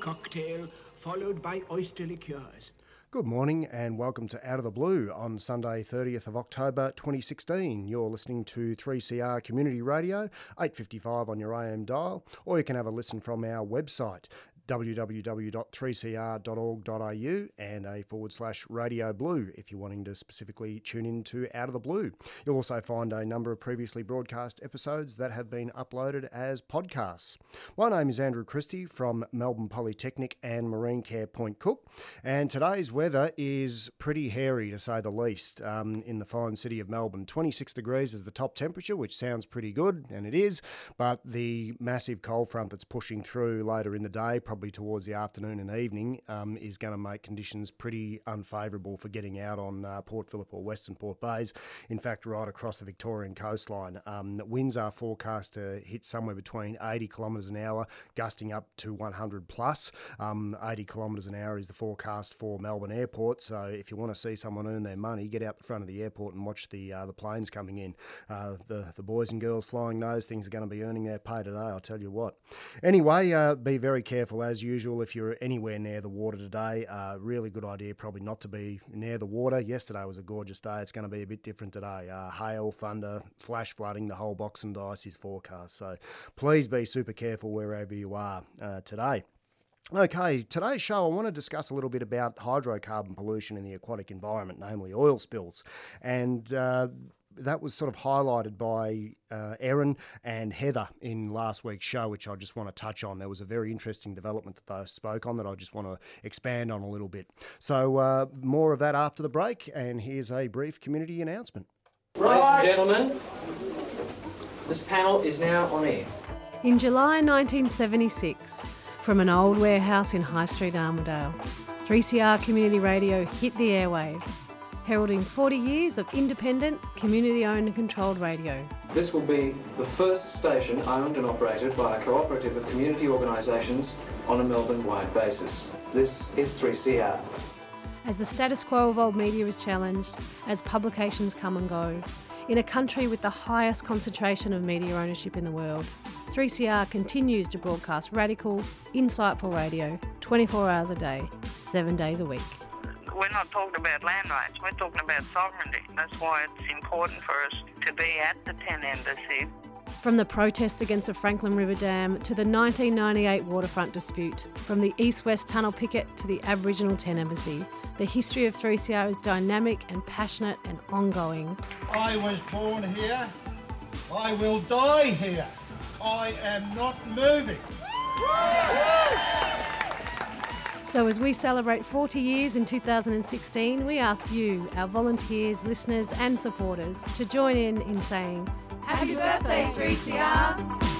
Cocktail followed by oyster liqueurs. Good morning and welcome to Out of the Blue on Sunday, 30th of October 2016. You're listening to 3CR Community Radio, 855 on your AM dial, or you can have a listen from our website, www.3cr.org.au and a forward slash radio blue if you're wanting to specifically tune in to Out of the Blue. You'll also find a number of previously broadcast episodes that have been uploaded as podcasts. My name is Andrew Christie from Melbourne Polytechnic and Marine Care Point Cook, and today's weather is pretty hairy to say the least um, in the fine city of Melbourne. 26 degrees is the top temperature, which sounds pretty good, and it is, but the massive cold front that's pushing through later in the day, probably towards the afternoon and evening, um, is going to make conditions pretty unfavourable for getting out on uh, Port Phillip or Western Port Bays. In fact, right across the Victorian coastline. Um, winds are forecast to hit somewhere between 80 kilometres an hour, gusting up to 100 plus. Um, 80 kilometres an hour is the forecast for Melbourne Airport. So if you want to see someone earn their money, get out the front of the airport and watch the uh, the planes coming in. Uh, the the boys and girls flying those things are going to be earning their pay today. I'll tell you what. Anyway, uh, be very careful as usual, if you're anywhere near the water today, uh, really good idea probably not to be near the water. Yesterday was a gorgeous day. It's going to be a bit different today. Uh, hail, thunder, flash flooding, the whole box and dice is forecast. So please be super careful wherever you are uh, today. Okay, today's show I want to discuss a little bit about hydrocarbon pollution in the aquatic environment, namely oil spills. And uh, that was sort of highlighted by uh, Erin and Heather in last week's show, which I just want to touch on. There was a very interesting development that they spoke on that I just want to expand on a little bit. So, uh, more of that after the break, and here's a brief community announcement. Ladies and gentlemen, this panel is now on air. In July 1976, from an old warehouse in High Street, Armadale, 3CR Community Radio hit the airwaves heralding 40 years of independent, community owned and controlled radio. This will be the first station owned and operated by a cooperative of community organisations on a Melbourne wide basis. This is 3CR. As the status quo of old media is challenged, as publications come and go, in a country with the highest concentration of media ownership in the world, 3CR continues to broadcast radical, insightful radio 24 hours a day, 7 days a week. We're not talking about land rights, we're talking about sovereignty. That's why it's important for us to be at the Tent Embassy. From the protests against the Franklin River Dam to the 1998 waterfront dispute, from the East West Tunnel picket to the Aboriginal Tent Embassy, the history of 3CR is dynamic and passionate and ongoing. I was born here. I will die here. I am not moving. So, as we celebrate 40 years in 2016, we ask you, our volunteers, listeners, and supporters, to join in in saying, Happy birthday, 3CR!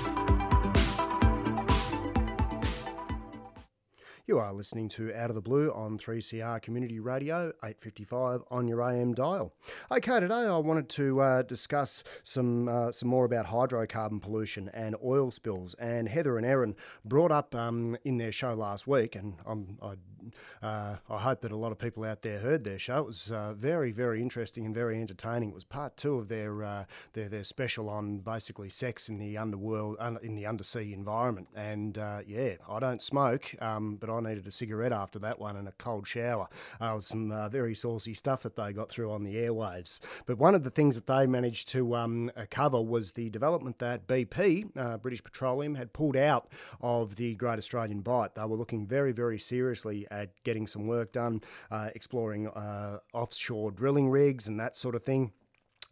You are listening to Out of the Blue on 3CR Community Radio, 855 on your AM dial. Okay, today I wanted to uh, discuss some uh, some more about hydrocarbon pollution and oil spills. And Heather and Erin brought up um, in their show last week, and I'm, I uh, I hope that a lot of people out there heard their show. It was uh, very, very interesting and very entertaining. It was part two of their uh, their, their special on basically sex in the underworld, in the undersea environment. And uh, yeah, I don't smoke, um, but I needed a cigarette after that one and a cold shower. Uh, was some uh, very saucy stuff that they got through on the airwaves. But one of the things that they managed to um, cover was the development that BP, British Petroleum, had pulled out of the Great Australian Bight. They were looking very, very seriously at getting some work done, uh, exploring uh, offshore drilling rigs and that sort of thing.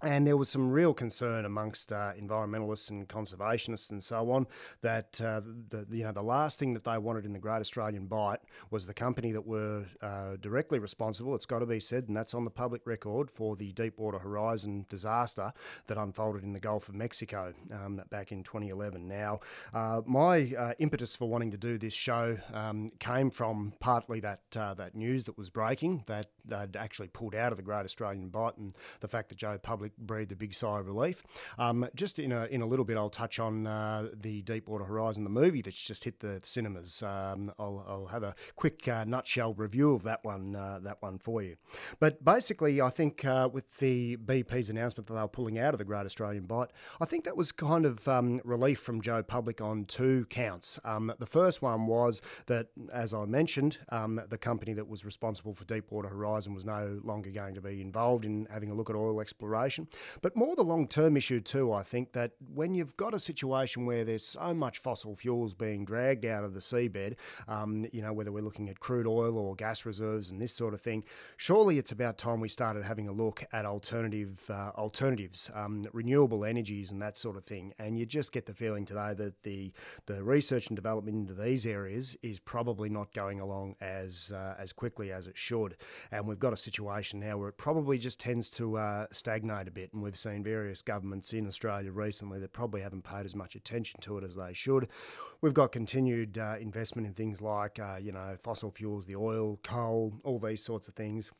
And there was some real concern amongst uh, environmentalists and conservationists and so on that uh, the you know the last thing that they wanted in the Great Australian Bight was the company that were uh, directly responsible. It's got to be said, and that's on the public record for the Deepwater Horizon disaster that unfolded in the Gulf of Mexico um, back in 2011. Now, uh, my uh, impetus for wanting to do this show um, came from partly that uh, that news that was breaking that they'd actually pulled out of the Great Australian Bight and the fact that Joe Public breathed a big sigh of relief. Um, just in a, in a little bit, I'll touch on uh, the Deepwater Horizon, the movie that's just hit the cinemas. Um, I'll, I'll, have a quick uh, nutshell review of that one, uh, that one for you. But basically, I think uh, with the BP's announcement that they were pulling out of the Great Australian Bight, I think that was kind of um, relief from Joe Public on two counts. Um, the first one was that, as I mentioned, um, the company that was responsible for Deepwater Horizon was no longer going to be involved in having a look at oil exploration. But more the long term issue, too, I think that when you've got a situation where there's so much fossil fuels being dragged out of the seabed, um, you know, whether we're looking at crude oil or gas reserves and this sort of thing, surely it's about time we started having a look at alternative uh, alternatives, um, renewable energies and that sort of thing. And you just get the feeling today that the the research and development into these areas is probably not going along as uh, as quickly as it should. And we've got a situation now where it probably just tends to uh, stagnate a bit, and we've seen various governments in Australia recently that probably haven't paid as much attention to it as they should. We've got continued uh, investment in things like, uh, you know, fossil fuels, the oil, coal, all these sorts of things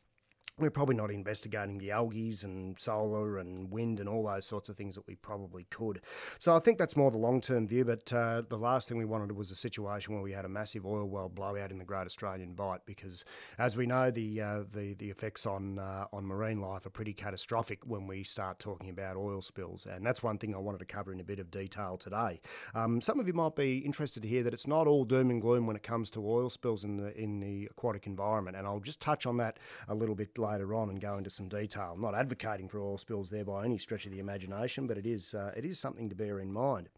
we're probably not investigating the algae and solar and wind and all those sorts of things that we probably could. So I think that's more the long term view. But uh, the last thing we wanted was a situation where we had a massive oil well blowout in the Great Australian Bight, because as we know, the uh, the the effects on uh, on marine life are pretty catastrophic when we start talking about oil spills, and that's one thing I wanted to cover in a bit of detail today. Um, some of you might be interested to hear that it's not all doom and gloom when it comes to oil spills in the in the aquatic environment, and I'll just touch on that a little bit later later on and go into some detail. I'm not advocating for oil spills there by any stretch of the imagination, but it is uh, it is something to bear in mind.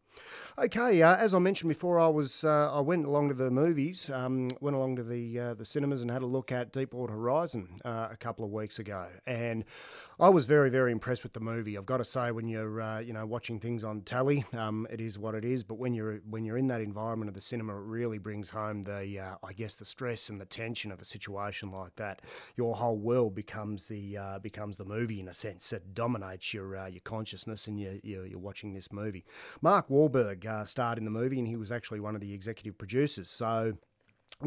Okay, uh, as I mentioned before, I was uh, I went along to the movies, um, went along to the uh, the cinemas and had a look at Deepwater Horizon uh, a couple of weeks ago, and I was very very impressed with the movie. I've got to say, when you're uh, you know watching things on telly, um, it is what it is. But when you're when you're in that environment of the cinema, it really brings home the uh, I guess the stress and the tension of a situation like that. Your whole world becomes the becomes the movie in a sense. It dominates your your consciousness, and you, you're, you're watching this movie. Mark uh, starred in the movie, and he was actually one of the executive producers. So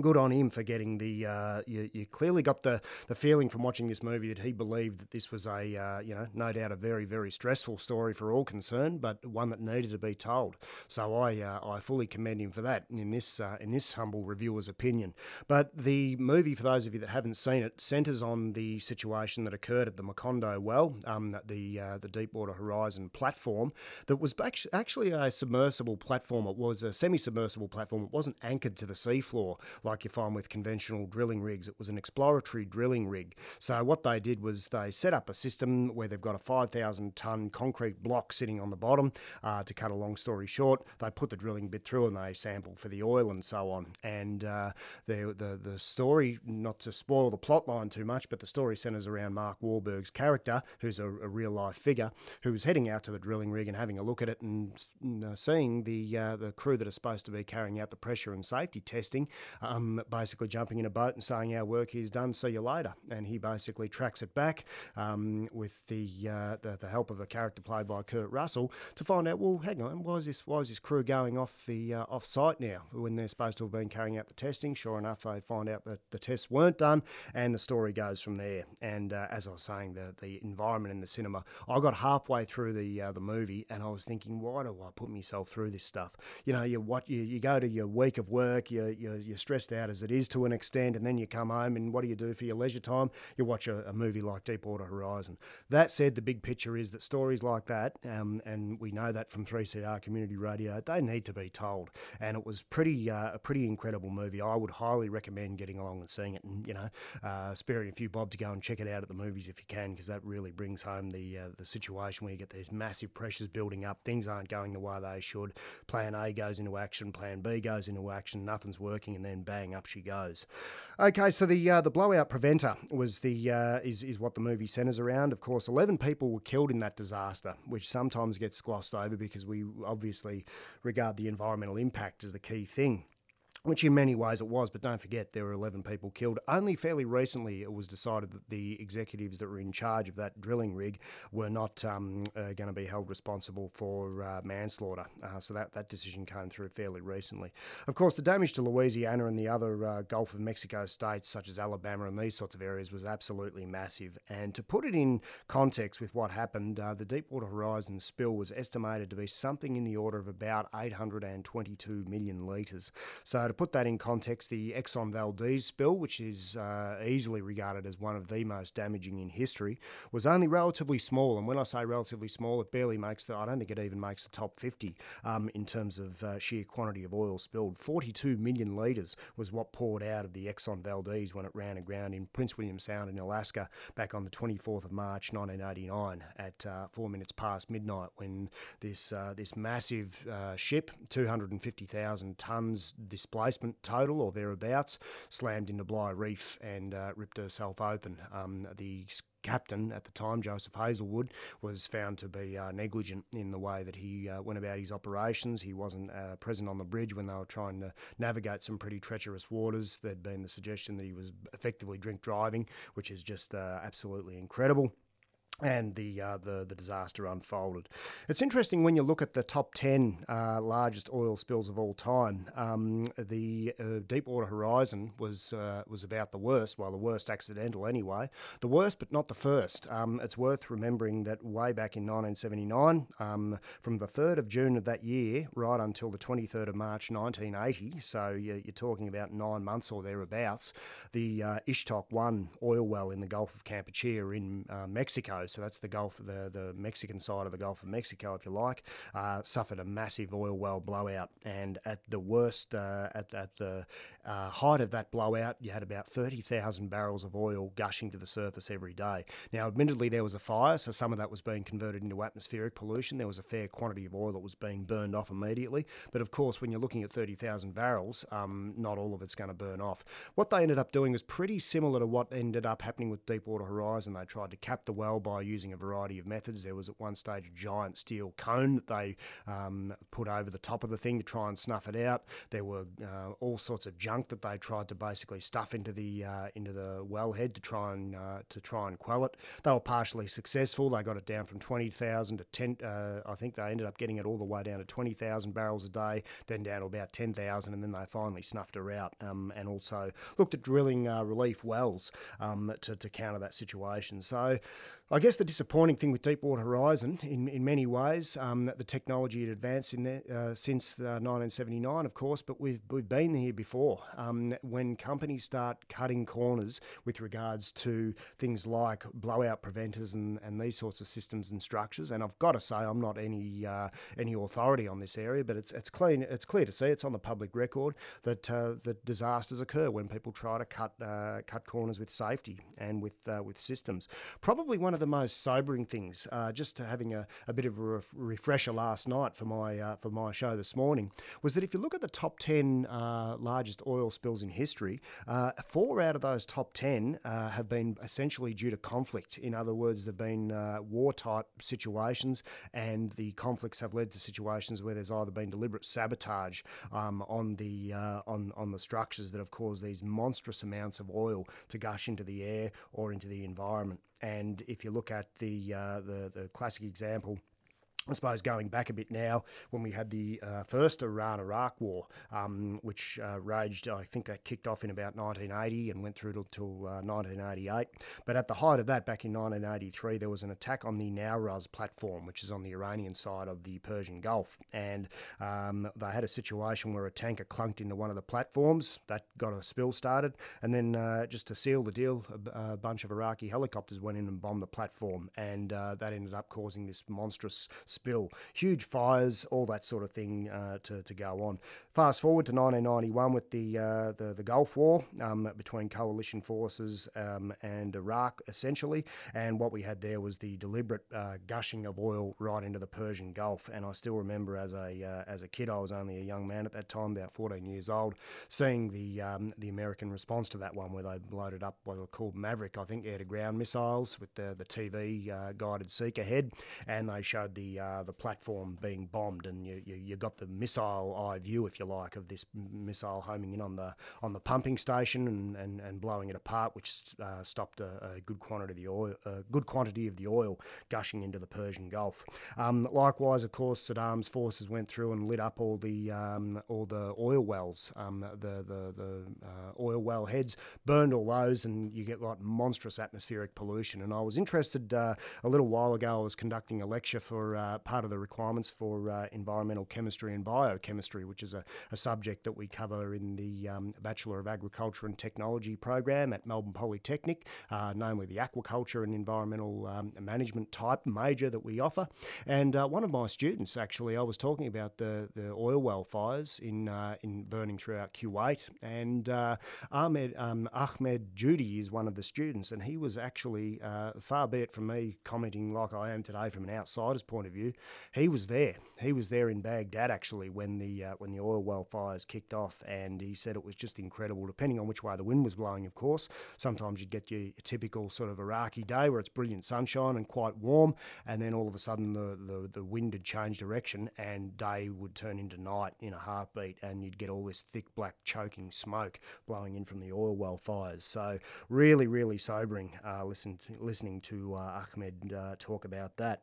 good on him for getting the. Uh, you, you clearly got the, the feeling from watching this movie that he believed that this was a, uh, you know, no doubt a very very stressful story for all concerned, but one that needed to be told. So I uh, I fully commend him for that in this uh, in this humble reviewer's opinion. But the movie, for those of you that haven't seen it, centres on the situation that occurred at the Macondo well, um, the uh, the Deepwater Horizon platform that was actually a submersible platform. It was a semi-submersible platform. It wasn't anchored to the seafloor like you find with conventional drilling rigs. It was an exploratory drilling rig. So what they did was they set up a system where they've got a 5,000 ton concrete block sitting on the bottom. Uh, to cut a long story short, they put the drilling bit through and they sample for the oil and so on. And uh, the, the the story, not to spoil the plot line too much, but the story centres around Mark Wahlberg's character, who's a, a, real life figure, who was heading out to the drilling rig and having a look at it and uh, seeing the uh, the crew that are supposed to be carrying out the pressure and safety testing. Um, basically jumping in a boat and saying our work is done, see you later. And he basically tracks it back um, with the, uh, the, the help of a character played by Kurt Russell to find out. Well, hang on, why is this why is this crew going off the uh, off site now when they're supposed to have been carrying out the testing? Sure enough, they find out that the tests weren't done, and the story goes from there. And uh, as I was saying, the the environment in the cinema, I got halfway through the uh, the movie and I was thinking, why do I put myself through this stuff? You know, you what you, you go to your week of work, you you you're stressed stressed out as it is to an extent, and then you come home and what do you do for your leisure time? You watch a, a movie like Deepwater Horizon. That said, the big picture is that stories like that, um, and we know that from 3CR Community Radio, they need to be told. And it was pretty uh, a pretty incredible movie. I would highly recommend getting along and seeing it, and you know, uh, sparing a few bob to go and check it out at the movies if you can, because that really brings home the uh, the situation where you get these massive pressures building up. Things aren't going the way they should. Plan A goes into action, Plan B goes into action, nothing's working, and then bang up she goes. Okay, so the uh, the blowout preventer was the uh, is is what the movie centers around. Of course, eleven people were killed in that disaster, which sometimes gets glossed over because we obviously regard the environmental impact as the key thing which in many ways it was, but don't forget there were 11 people killed. Only fairly recently it was decided that the executives that were in charge of that drilling rig were not um, uh, going to be held responsible for uh, manslaughter. Uh, so that, that decision came through fairly recently. Of course, the damage to Louisiana and the other uh, Gulf of Mexico states, such as Alabama and these sorts of areas, was absolutely massive. And to put it in context with what happened, uh, the Deepwater Horizon spill was estimated to be something in the order of about 822 million litres. So put that in context, the Exxon Valdez spill, which is uh, easily regarded as one of the most damaging in history, was only relatively small. And when I say relatively small, it barely makes the, I don't think it even makes the top 50 um, in terms of uh, sheer quantity of oil spilled. 42 million litres was what poured out of the Exxon Valdez when it ran aground in Prince William Sound in Alaska back on the 24th of March 1989 at uh, four minutes past midnight when this, uh, this massive uh, ship, 250,000 tonnes displaced total or thereabouts, slammed into Bligh Reef and uh, ripped herself open. Um, the captain at the time, Joseph Hazelwood, was found to be uh, negligent in the way that he uh, went about his operations. He wasn't uh, present on the bridge when they were trying to navigate some pretty treacherous waters. There'd been the suggestion that he was effectively drink driving, which is just uh, absolutely incredible and the, uh, the the disaster unfolded. It's interesting when you look at the top ten uh, largest oil spills of all time. Um, the uh, Deepwater Horizon was uh, was about the worst, well, the worst accidental anyway. The worst, but not the first. Um, it's worth remembering that way back in 1979, um, from the 3rd of June of that year right until the 23rd of March 1980, so you're, talking about nine months or thereabouts, the uh, Ixtoc 1 oil well in the Gulf of Campeche in uh, So that's the Gulf, the the Mexican side of the Gulf of Mexico, if you like, uh, suffered a massive oil well blowout. And at the worst, uh, at, at the uh, height of that blowout, you had about 30,000 barrels of oil gushing to the surface every day. Now, admittedly, there was a fire, so some of that was being converted into atmospheric pollution. There was a fair quantity of oil that was being burned off immediately. But of course, when you're looking at 30,000 barrels, um, not all of it's going to burn off. What they ended up doing was pretty similar to what ended up happening with Deepwater Horizon. They tried to cap the well by using a variety of methods. There was at one stage a giant steel cone that they um, put over the top of the thing to try and snuff it out. There were uh, all sorts of junk that they tried to basically stuff into the uh, into the wellhead to try and uh, to try and quell it. They were partially successful. They got it down from twenty thousand to ten. Uh, I think they ended up getting it all the way down to twenty thousand barrels a day, then down to about ten thousand, and then they finally snuffed her out. Um, and also looked at drilling uh, relief wells um, to to counter that situation. So I guess the disappointing thing with Deepwater Horizon, in, in many ways, um, that the technology had advanced in there uh, since uh, 1979, of course, but we've we've been here before. Um, when companies start cutting corners with regards to things like blowout preventers and, and these sorts of systems and structures, and I've got to say I'm not any uh, any authority on this area, but it's it's clean it's clear to see it's on the public record that uh, that disasters occur when people try to cut uh, cut corners with safety and with uh, with systems. Probably one of the most sobering things, uh, just having a, a, bit of a ref- refresher last night for my uh, for my show this morning, was that if you look at the top ten uh, largest oil spills in history, uh, four out of those top ten uh, have been essentially due to conflict. In other words, they've been war type situations, and the conflicts have led to situations where there's either been deliberate sabotage um, on the on on the structures that have caused these monstrous amounts of oil to gush into the air or into the environment. And if you look at the uh, the, the classic example I suppose going back a bit now, when we had the uh, first Iran Iraq war, um, which uh, raged, I think that kicked off in about 1980 and went through till, uh, 1988. But at the height of that, back in 1983, there was an attack on the Nowruz platform, which is on the Iranian side of the Persian Gulf. And um, they had a situation where a tanker clunked into one of the platforms. That got a spill started. And then, uh, just to seal the deal, a, a, bunch of Iraqi helicopters went in and bombed the platform. And uh, that ended up causing this monstrous spill, huge fires, all that sort of thing uh, to, to go on. Fast forward to 1991 with the uh, the, the, Gulf War um, between coalition forces um, and Iraq, essentially, and what we had there was the deliberate uh, gushing of oil right into the Persian Gulf. And I still remember as a uh, as a kid, I was only a young man at that time, about 14 years old, seeing the um, the American response to that one, where they loaded up what were called Maverick, I think, air to ground missiles with the the TV uh, guided seeker head, and they showed the uh, the platform being bombed, and you, you, you got the missile eye view, if you like, of this missile homing in on the on the pumping station and, and, and blowing it apart, which uh, stopped a, a, good quantity of the oil, a good quantity of the oil gushing into the Persian Gulf. Um, likewise, of course, Saddam's forces went through and lit up all the um, all the oil wells, um, the the, the uh, oil well heads, burned all those, and you get like monstrous atmospheric pollution. And I was interested uh, a little while ago. I was conducting a lecture for uh, part of the requirements for uh, environmental chemistry and biochemistry, which is a, a subject that we cover in the um, Bachelor of Agriculture and Technology program at Melbourne Polytechnic, uh, namely the aquaculture and environmental um, management type major that we offer. And uh, one of my students, actually, I was talking about the, the oil well fires in uh, in burning throughout Kuwait, and Ahmed um, Ahmed Judy is one of the students, and he was actually far be it from me commenting like I am today from an outsider's point of view he was there. He was there in Baghdad actually when the uh, when the oil well fires kicked off, and he said it was just incredible. Depending on which way the wind was blowing, of course. Sometimes you'd get your typical sort of Iraqi day where it's brilliant sunshine and quite warm, and then all of a sudden the, the, the wind had changed direction, and day would turn into night in a heartbeat, and you'd get all this thick black choking smoke blowing in from the oil well fires. So really, really sobering. Uh, listen, listening to uh, Ahmed uh, talk about that.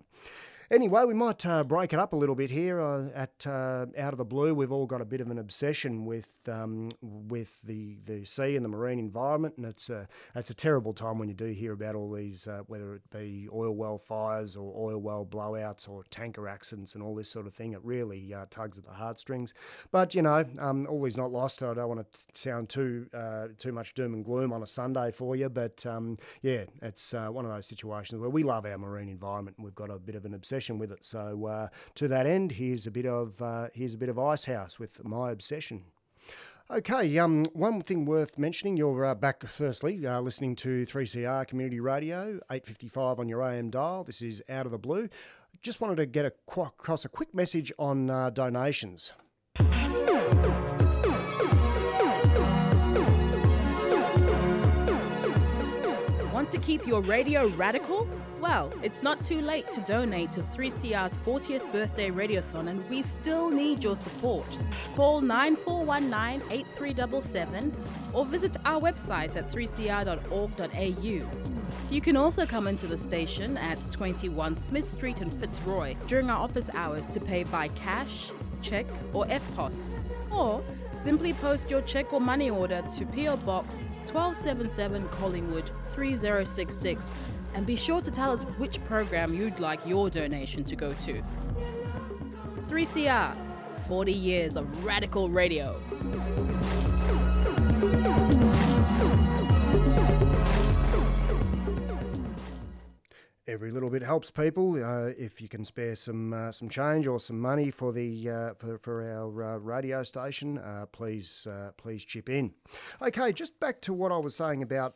Anyway, we might uh, break it up a little bit here uh, at uh, out of the blue. We've all got a bit of an obsession with um, with the, the sea and the marine environment, and it's a it's a terrible time when you do hear about all these, uh, whether it be oil well fires or oil well blowouts or tanker accidents and all this sort of thing. It really uh, tugs at the heartstrings. But you know, um, all is not lost. I don't want to sound too uh, too much doom and gloom on a Sunday for you, but um, yeah, it's one of those situations where we love our marine environment and we've got a bit of an obsession obsession with it. So uh, to that end, here's a bit of uh, here's a bit of Icehouse with my obsession. Okay, um, one thing worth mentioning, you're uh, back firstly uh, listening to 3CR Community Radio, 855 on your AM dial. This is Out of the Blue. Just wanted to get across a quick message on uh, donations. Want to keep your radio radical? Well, it's not too late to donate to 3CR's 40th birthday radiothon, and we still need your support. Call 9419 8377 or visit our website at 3cr.org.au. You can also come into the station at 21 Smith Street in Fitzroy during our office hours to pay by cash, check, or EFTPOS. Or simply post your check or money order to PO Box 1277 Collingwood 3066 and be sure to tell us which program you'd like your donation to go to. 3CR 40 years of radical radio. Every little bit helps people. Uh, if you can spare some uh, some change or some money for the uh, for, for our uh, radio station, uh, please please chip in. Okay, just back to what I was saying about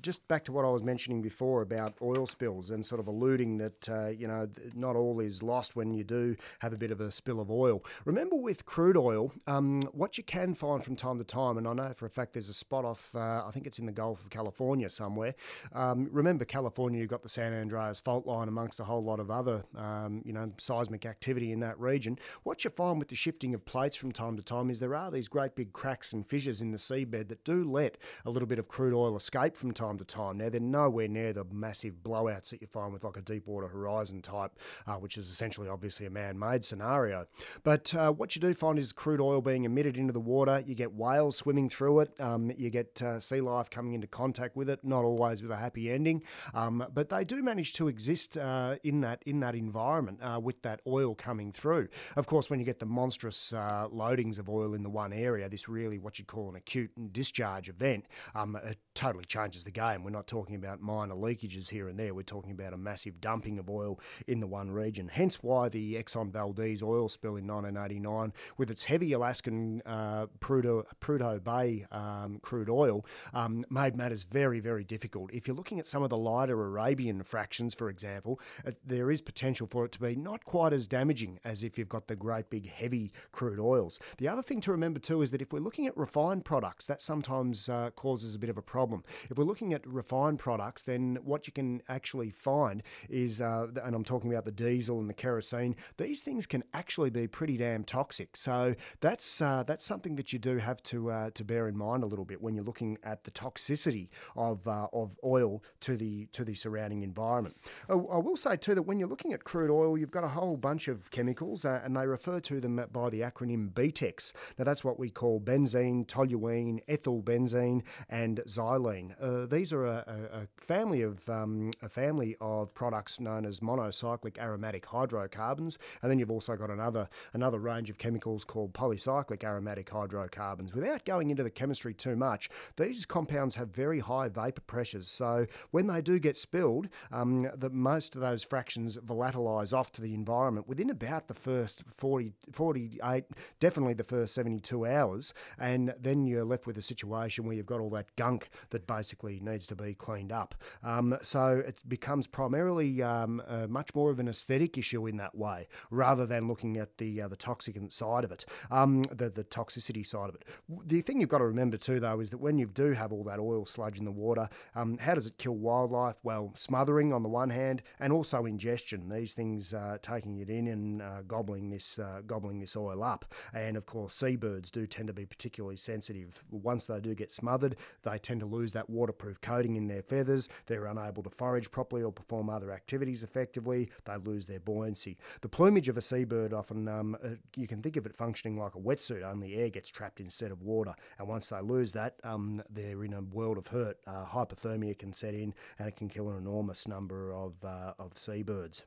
just back to what I was mentioning before about oil spills and sort of alluding that you know not all is lost when you do have a bit of a spill of oil. Remember with crude oil, um, what you can find from time to time, and I know for a fact there's a spot off. I think it's in the Gulf of California somewhere. Um, remember California, you've got the San Andreas fault line amongst a whole lot of other, um, you know, seismic activity in that region. What you find with the shifting of plates from time to time is there are these great big cracks and fissures in the seabed that do let a little bit of crude oil escape from time to time. Now, they're nowhere near the massive blowouts that you find with like a Deepwater Horizon type, uh, which is essentially obviously a man made scenario. But uh, what you do find is crude oil being emitted into the water. You get whales swimming through it. Um, you get uh, sea life coming into contact with it, not always with a happy ending. Um, but they do manage to exist uh, in that in that environment uh, with that oil coming through. Of course, when you get the monstrous uh, loadings of oil in the one area, this really what you'd call an acute discharge event. Um, it totally changes the game. We're not talking about minor leakages here and there. We're talking about a massive dumping of oil in the one region. Hence why the Exxon Valdez oil spill in 1989, with its heavy Alaskan uh, Prudhoe, Bay um, crude oil, um, made matters very, very difficult. If you're looking at some of the lighter Arabian fractions, for example, uh, there is potential for it to be not quite as damaging as if you've got the great big heavy crude oils. The other thing to remember too is that if we're looking at refined products, that sometimes uh, causes a bit of a problem problem. If we're looking at refined products, then what you can actually find is, uh, and I'm talking about the diesel and the kerosene, these things can actually be pretty damn toxic. So that's uh, that's something that you do have to uh, to bear in mind a little bit when you're looking at the toxicity of uh, of oil to the to the surrounding environment. I will say too that when you're looking at crude oil, you've got a whole bunch of chemicals, uh, and they refer to them by the acronym BTEX. Now that's what we call benzene, toluene, ethyl benzene, and xylene Uh, these are a, a, a family of um, a family of products known as monocyclic aromatic hydrocarbons, and then you've also got another another range of chemicals called polycyclic aromatic hydrocarbons. Without going into the chemistry too much, these compounds have very high vapor pressures, so when they do get spilled, um, the, most of those fractions volatilize off to the environment within about the first 40, 48, definitely the first 72 hours, and then you're left with a situation where you've got all that gunk that basically needs to be cleaned up. Um, so it becomes primarily um, uh, much more of an aesthetic issue in that way, rather than looking at the uh, the toxic side of it, um, the the toxicity side of it. The thing you've got to remember too, though, is that when you do have all that oil sludge in the water, um, how does it kill wildlife? Well, smothering on the one hand, and also ingestion. These things uh, taking it in and uh, gobbling this uh, gobbling this oil up, and of course, seabirds do tend to be particularly sensitive. Once they do get smothered, they tend to lose that waterproof coating in their feathers. They're unable to forage properly or perform other activities effectively. They lose their buoyancy. The plumage of a seabird often, um, uh, you can think of it functioning like a wetsuit, only air gets trapped instead of water. And once they lose that, um, they're in a world of hurt. Uh, hypothermia can set in and it can kill an enormous number of, uh, of seabirds.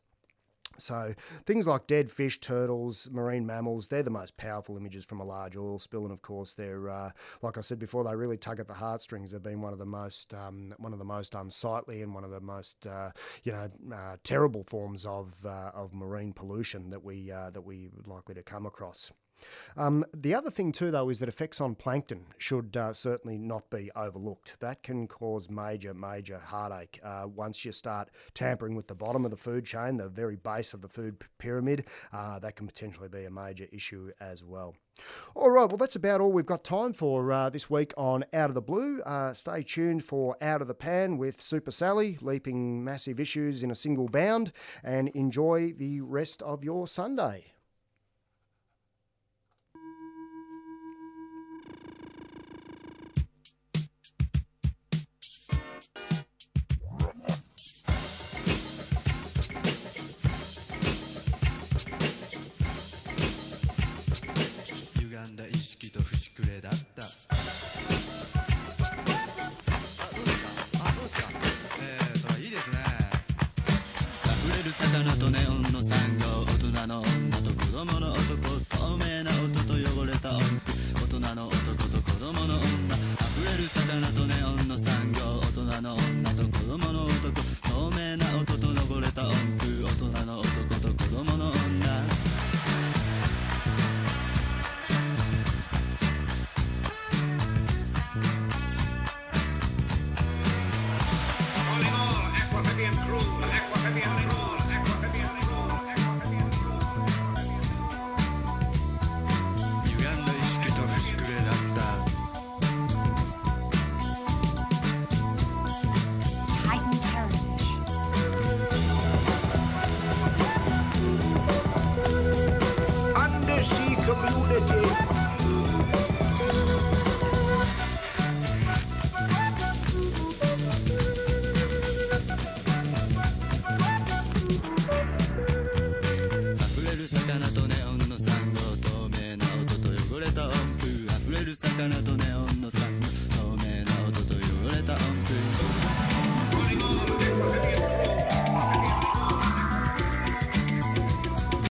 So things like dead fish, turtles, marine mammals, they're the most powerful images from a large oil spill. And of course, they're, uh, like I said before, they really tug at the heartstrings. They've been one of the most, um, one of the most unsightly and one of the most, uh, you know, uh, terrible forms of, uh, of marine pollution that we, uh, that we likely to come across. Um, the other thing, too, though, is that effects on plankton should uh, certainly not be overlooked. That can cause major, major heartache uh, once you start tampering with the bottom of the food chain, the very base of the food pyramid. Uh, that can potentially be a major issue as well. All right, well, that's about all we've got time for uh, this week on Out of the Blue. Uh, stay tuned for Out of the Pan with Super Sally, leaping massive issues in a single bound, and enjoy the rest of your Sunday. I'm not gonna che viene